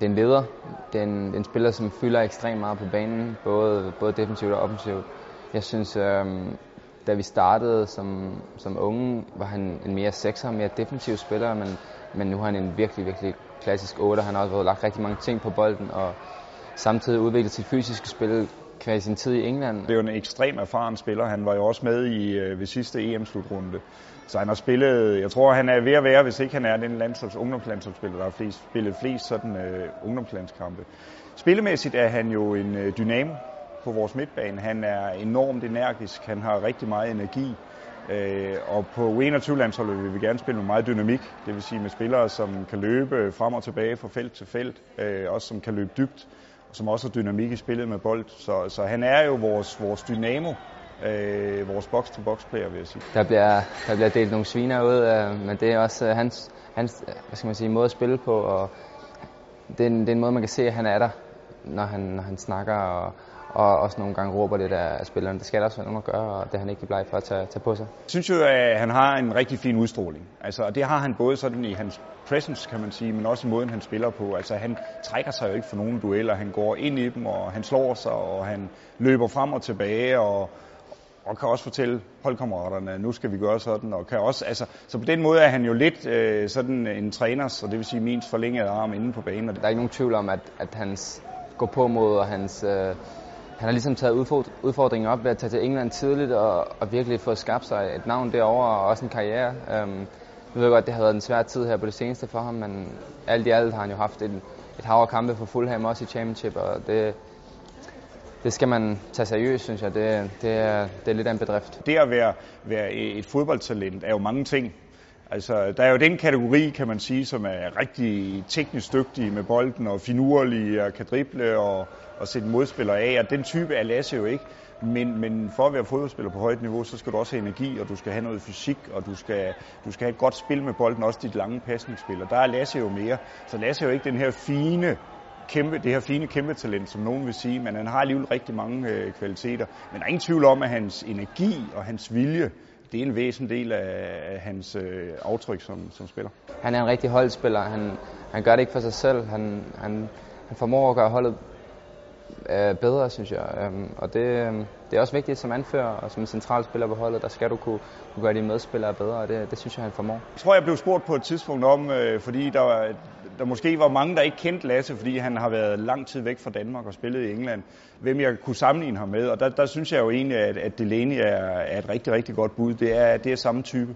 Det er en leder. Det er en, det er en spiller, som fylder ekstremt meget på banen, både, både defensivt og offensivt. Jeg synes, øh, da vi startede som, som unge, var han en mere sekser, mere defensiv spiller, men, men nu har han en virkelig, virkelig klassisk 8. Han har også lagt rigtig mange ting på bolden, og samtidig udviklet sit fysiske spil kvæg sin tid i England. Det er jo en ekstrem erfaren spiller. Han var jo også med i øh, ved sidste EM-slutrunde. Så han har spillet, jeg tror han er ved at være, hvis ikke han er den landsholds, ungdomslandsholdsspiller, der har flest, spillet flest sådan øh, ungdomslandskampe. Spillemæssigt er han jo en øh, dynamo på vores midtbane. Han er enormt energisk, han har rigtig meget energi. Øh, og på U21-landsholdet vil vi gerne spille med meget dynamik, det vil sige med spillere, som kan løbe frem og tilbage fra felt til felt, øh, også som kan løbe dybt som også har dynamik i spillet med bold. Så, så han er jo vores, vores dynamo, øh, vores box-to-box-player, vil jeg sige. Der bliver, der bliver delt nogle sviner ud, øh, men det er også øh, hans, hans øh, hvad skal man sige, måde at spille på, og det er, en, det er en måde, man kan se, at han er der, når han, når han snakker, og, og også nogle gange råber lidt af spillerne. Det skal der også være nogen at gøre, og det er han ikke bleg for at tage, tage på sig. Jeg synes jo, at han har en rigtig fin udstråling. Altså, og det har han både sådan i hans presence, kan man sige, men også i måden, han spiller på. Altså, han trækker sig jo ikke for nogen dueller. Han går ind i dem, og han slår sig, og han løber frem og tilbage, og, og kan også fortælle holdkammeraterne, at nu skal vi gøre sådan, og kan også, altså, så på den måde er han jo lidt øh, sådan en træner, så det vil sige min forlængede arm inde på banen. Der er ikke nogen tvivl om, at, at hans gå på mod og hans øh, han har ligesom taget udfordringen op ved at tage til England tidligt og, og virkelig få skabt sig et navn derovre og også en karriere. Øhm, jeg ved godt, det har været en svær tid her på det seneste for ham, men alt i alt har han jo haft et, et hav af kampe for Fulham også i Championship, og det, det skal man tage seriøst, synes jeg. Det, det, er, det er lidt af en bedrift. Det at være, være et fodboldtalent er jo mange ting. Altså, der er jo den kategori, kan man sige, som er rigtig teknisk dygtig med bolden og finurlig og kan drible og, og sætte modspillere af. Og den type er Lasse jo ikke. Men, men for at være fodboldspiller på højt niveau, så skal du også have energi, og du skal have noget fysik, og du skal, du skal have et godt spil med bolden, også dit lange pasningsspil. Og der er Lasse jo mere. Så Lasse er jo ikke den her fine kæmpe, det her fine kæmpe talent, som nogen vil sige, men han har alligevel rigtig mange øh, kvaliteter. Men der er ingen tvivl om, at hans energi og hans vilje, det er en væsentlig del af hans øh, aftryk som, som spiller. Han er en rigtig holdspiller. Han, han gør det ikke for sig selv. Han, han, han formår at gøre holdet øh, bedre, synes jeg. Øhm, og det, øh, det er også vigtigt som anfører og som central spiller på holdet, der skal du kunne, kunne gøre dine medspillere bedre, og det, det synes jeg, han formår. Jeg tror, jeg blev spurgt på et tidspunkt om, øh, fordi der, var, der måske var mange, der ikke kendte Lasse, fordi han har været lang tid væk fra Danmark og spillet i England, hvem jeg kunne sammenligne ham med. Og der, der synes jeg jo egentlig, at, at Delaney er, er et rigtig, rigtig godt bud. Det er, det er samme type.